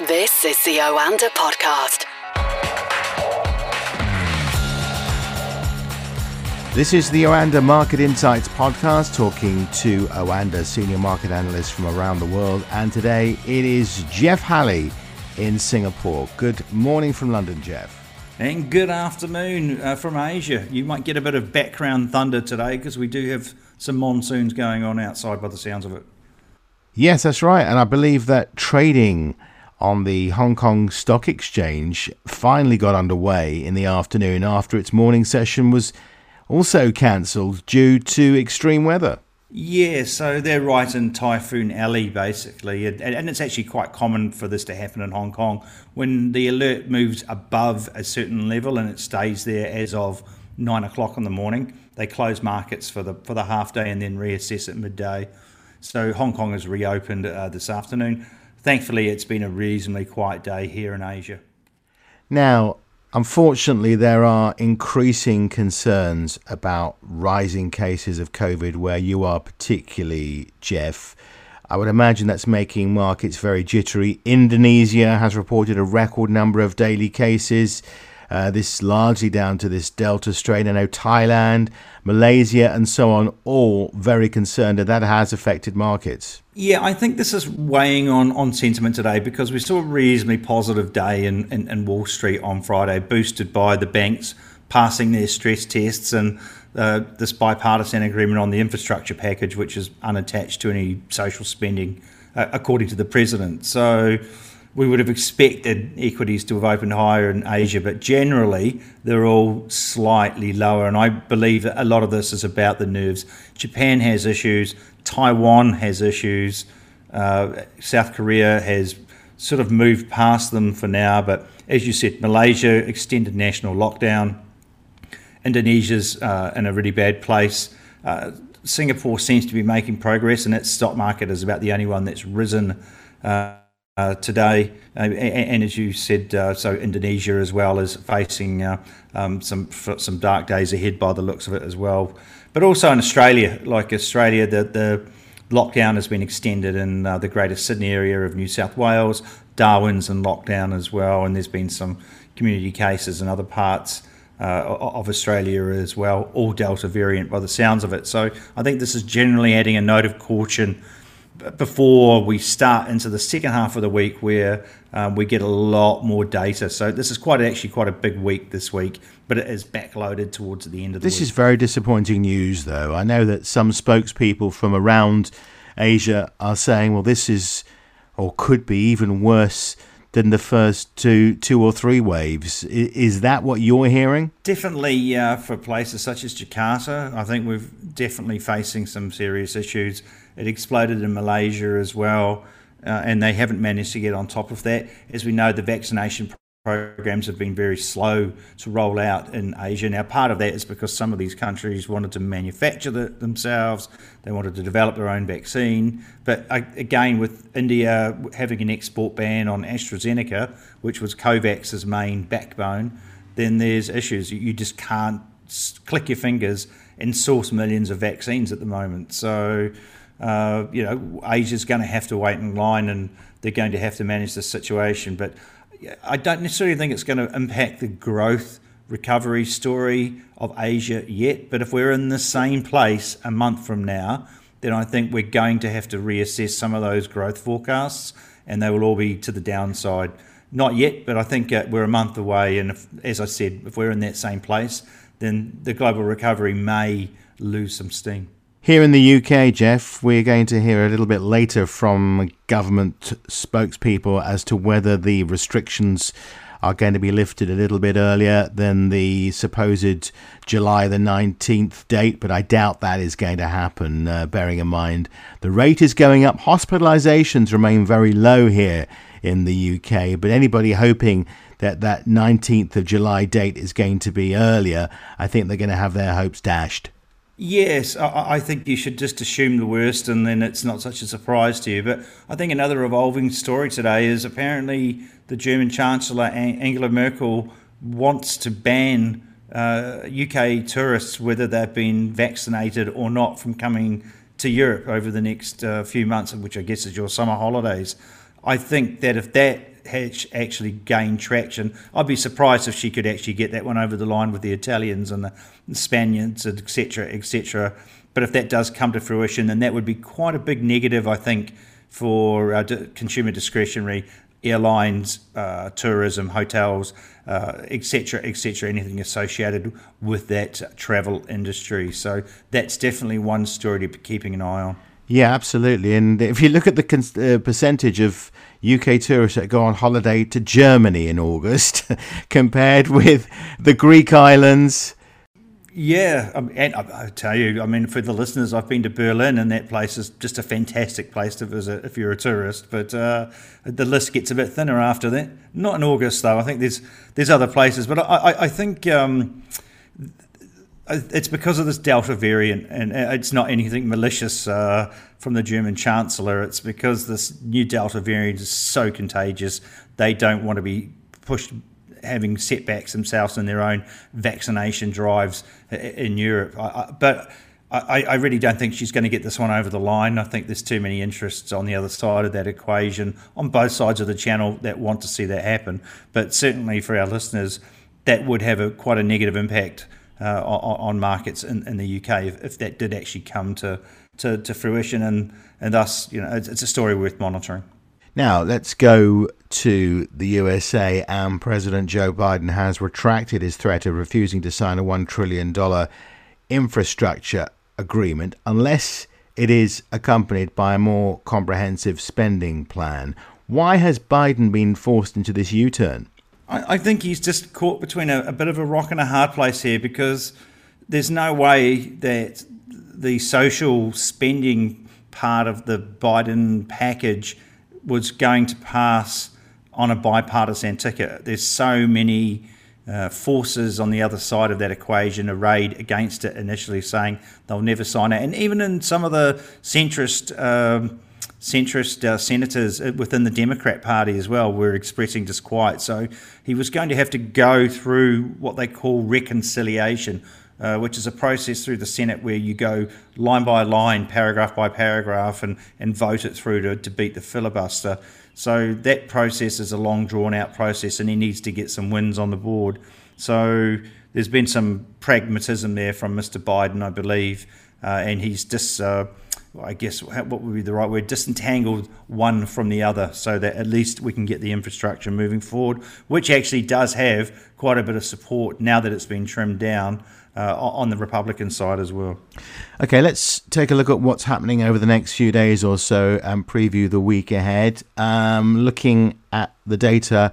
This is the Oanda Podcast. This is the Oanda Market Insights podcast, talking to Oanda senior market analysts from around the world. And today it is Jeff Halley in Singapore. Good morning from London, Jeff. And good afternoon uh, from Asia. You might get a bit of background thunder today because we do have some monsoons going on outside by the sounds of it. Yes, that's right. And I believe that trading on the Hong Kong Stock Exchange finally got underway in the afternoon after its morning session was also cancelled due to extreme weather. Yeah, so they're right in Typhoon Alley, basically. And, it's actually quite common for this to happen in Hong Kong. When the alert moves above a certain level and it stays there as of nine o'clock in the morning, they close markets for the, for the half day and then reassess at midday. So Hong Kong has reopened uh, this afternoon. Thankfully, it's been a reasonably quiet day here in Asia. Now, Unfortunately, there are increasing concerns about rising cases of COVID where you are particularly, Jeff. I would imagine that's making markets very jittery. Indonesia has reported a record number of daily cases. Uh, this largely down to this Delta strain. I know Thailand, Malaysia, and so on, all very concerned that that has affected markets. Yeah, I think this is weighing on, on sentiment today because we saw a reasonably positive day in, in, in Wall Street on Friday, boosted by the banks passing their stress tests and uh, this bipartisan agreement on the infrastructure package, which is unattached to any social spending, uh, according to the president. So we would have expected equities to have opened higher in Asia, but generally they're all slightly lower. And I believe that a lot of this is about the nerves. Japan has issues, Taiwan has issues, uh, South Korea has sort of moved past them for now. But as you said, Malaysia extended national lockdown, Indonesia's uh, in a really bad place. Uh, Singapore seems to be making progress, and its stock market is about the only one that's risen. Uh, uh, today, uh, and, as you said, uh, so Indonesia as well is facing uh, um, some some dark days ahead by the looks of it as well. But also in Australia, like Australia, the the lockdown has been extended in uh, the Greater Sydney area of New South Wales. Darwin's in lockdown as well, and there's been some community cases in other parts. Uh, of Australia as well, all Delta variant by the sounds of it. So I think this is generally adding a note of caution before we start into the second half of the week where um, we get a lot more data. So this is quite actually quite a big week this week, but it is backloaded towards the end of the this week. This is very disappointing news, though. I know that some spokespeople from around Asia are saying, well, this is or could be even worse than the first two two or three waves. Is that what you're hearing? Definitely uh, for places such as Jakarta. I think we're definitely facing some serious issues it exploded in Malaysia as well, uh, and they haven't managed to get on top of that. As we know, the vaccination programs have been very slow to roll out in Asia. Now, part of that is because some of these countries wanted to manufacture the, themselves, they wanted to develop their own vaccine. But uh, again, with India having an export ban on AstraZeneca, which was COVAX's main backbone, then there's issues. You just can't click your fingers and source millions of vaccines at the moment. So, uh, you know, Asia's going to have to wait in line and they're going to have to manage the situation. But I don't necessarily think it's going to impact the growth recovery story of Asia yet. But if we're in the same place a month from now, then I think we're going to have to reassess some of those growth forecasts and they will all be to the downside. Not yet, but I think uh, we're a month away. And if, as I said, if we're in that same place, then the global recovery may lose some steam. Here in the UK, Jeff, we're going to hear a little bit later from government spokespeople as to whether the restrictions are going to be lifted a little bit earlier than the supposed July the 19th date, but I doubt that is going to happen, uh, bearing in mind the rate is going up. Hospitalizations remain very low here in the UK, but anybody hoping that that 19th of July date is going to be earlier, I think they're going to have their hopes dashed. Yes, I, I, think you should just assume the worst and then it's not such a surprise to you. But I think another evolving story today is apparently the German Chancellor Angela Merkel wants to ban uh, UK tourists, whether they've been vaccinated or not, from coming to Europe over the next uh, few months, which I guess is your summer holidays. I think that if that has actually gained traction. I'd be surprised if she could actually get that one over the line with the Italians and the Spaniards, etc., etc. But if that does come to fruition, then that would be quite a big negative, I think, for uh, consumer discretionary airlines, uh, tourism, hotels, etc., uh, etc., et anything associated with that travel industry. So that's definitely one story to be keeping an eye on. Yeah, absolutely. And if you look at the uh, percentage of UK tourists that go on holiday to Germany in August compared with the Greek islands, yeah, um, and I, I, tell you, I mean, for the listeners, I've been to Berlin, and that place is just a fantastic place to visit if you're a tourist. But uh, the list gets a bit thinner after that. Not in August, though. I think there's there's other places, but I, I, I think um, Uh, it's because of this Delta variant, and uh, it's not anything malicious uh, from the German Chancellor. It's because this new Delta variant is so contagious. They don't want to be pushed having setbacks themselves in their own vaccination drives uh, in Europe. I, I, but I, I, really don't think she's going to get this one over the line. I think there's too many interests on the other side of that equation on both sides of the channel that want to see that happen. But certainly for our listeners, that would have a, quite a negative impact uh, on, on, markets in, in the UK if, if, that did actually come to, to, to fruition. And, and thus, you know, it's, it's a story worth monitoring. Now, let's go to the USA, and President Joe Biden has retracted his threat of refusing to sign a $1 trillion infrastructure agreement unless it is accompanied by a more comprehensive spending plan. Why has Biden been forced into this U turn? I, think he's just caught between a, a bit of a rock and a hard place here because there's no way that the social spending part of the Biden package was going to pass on a bipartisan ticket. There's so many uh, forces on the other side of that equation arrayed against it initially, saying they'll never sign it. And even in some of the centrist um, centrist uh, senators within the Democrat Party as well were expressing disquiet. So he was going to have to go through what they call reconciliation, uh, which is a process through the Senate where you go line by line, paragraph by paragraph, and, and vote it through to, to beat the filibuster. So that process is a long, drawn out process, and he needs to get some wins on the board. So there's been some pragmatism there from Mr. Biden, I believe, uh, and he's just. Uh, I guess what would be the right word, disentangled one from the other so that at least we can get the infrastructure moving forward, which actually does have quite a bit of support now that it's been trimmed down uh, on the Republican side as well. Okay, let's take a look at what's happening over the next few days or so and preview the week ahead. Um, looking at the data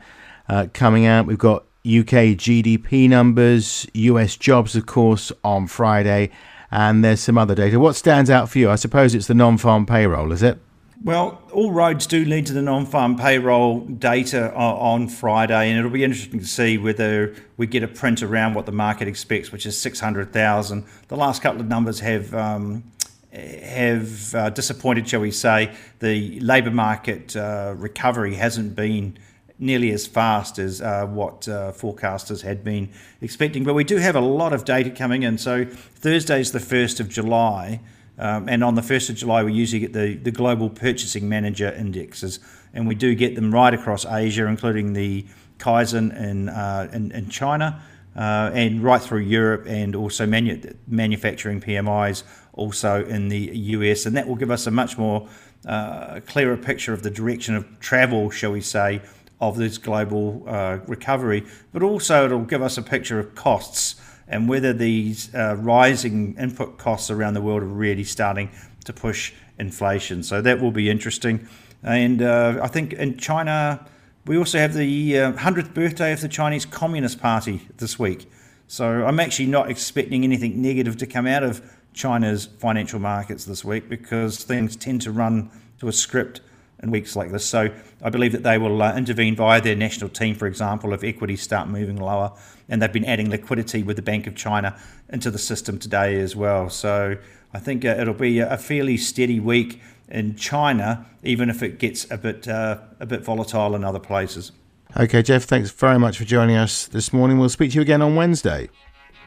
uh, coming out, we've got UK GDP numbers, US jobs, of course, on Friday, and there's some other data. What stands out for you? I suppose it's the non farm payroll, is it? Well, all roads do lead to the non-farm payroll data on Friday, and it'll be interesting to see whether we get a print around what the market expects, which is 600,000. The last couple of numbers have um, have uh, disappointed, shall we say. The labour market uh, recovery hasn't been nearly as fast as uh, what uh, forecasters had been expecting, but we do have a lot of data coming in. So Thursday is the first of July. Um, and on the 1st of July, we usually get the, the global purchasing manager indexes, and we do get them right across Asia, including the Caixin in, uh, in, in, China, uh, and right through Europe, and also manu- manufacturing PMIs also in the US. And that will give us a much more uh, clearer picture of the direction of travel, shall we say, of this global uh, recovery, but also it'll give us a picture of costs and whether these uh, rising input costs around the world are really starting to push inflation. So that will be interesting. And uh, I think in China, we also have the uh, 100th birthday of the Chinese Communist Party this week. So I'm actually not expecting anything negative to come out of China's financial markets this week because things tend to run to a script in weeks like this. So I believe that they will uh, intervene via their national team, for example, if equities start moving lower. And they've been adding liquidity with the Bank of China into the system today as well. So I think uh, it'll be a fairly steady week in China, even if it gets a bit uh, a bit volatile in other places. Okay, Jeff, thanks very much for joining us this morning. We'll speak to you again on Wednesday.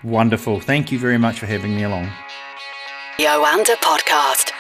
Wonderful. Thank you very much for having me along. Yoanda Podcast.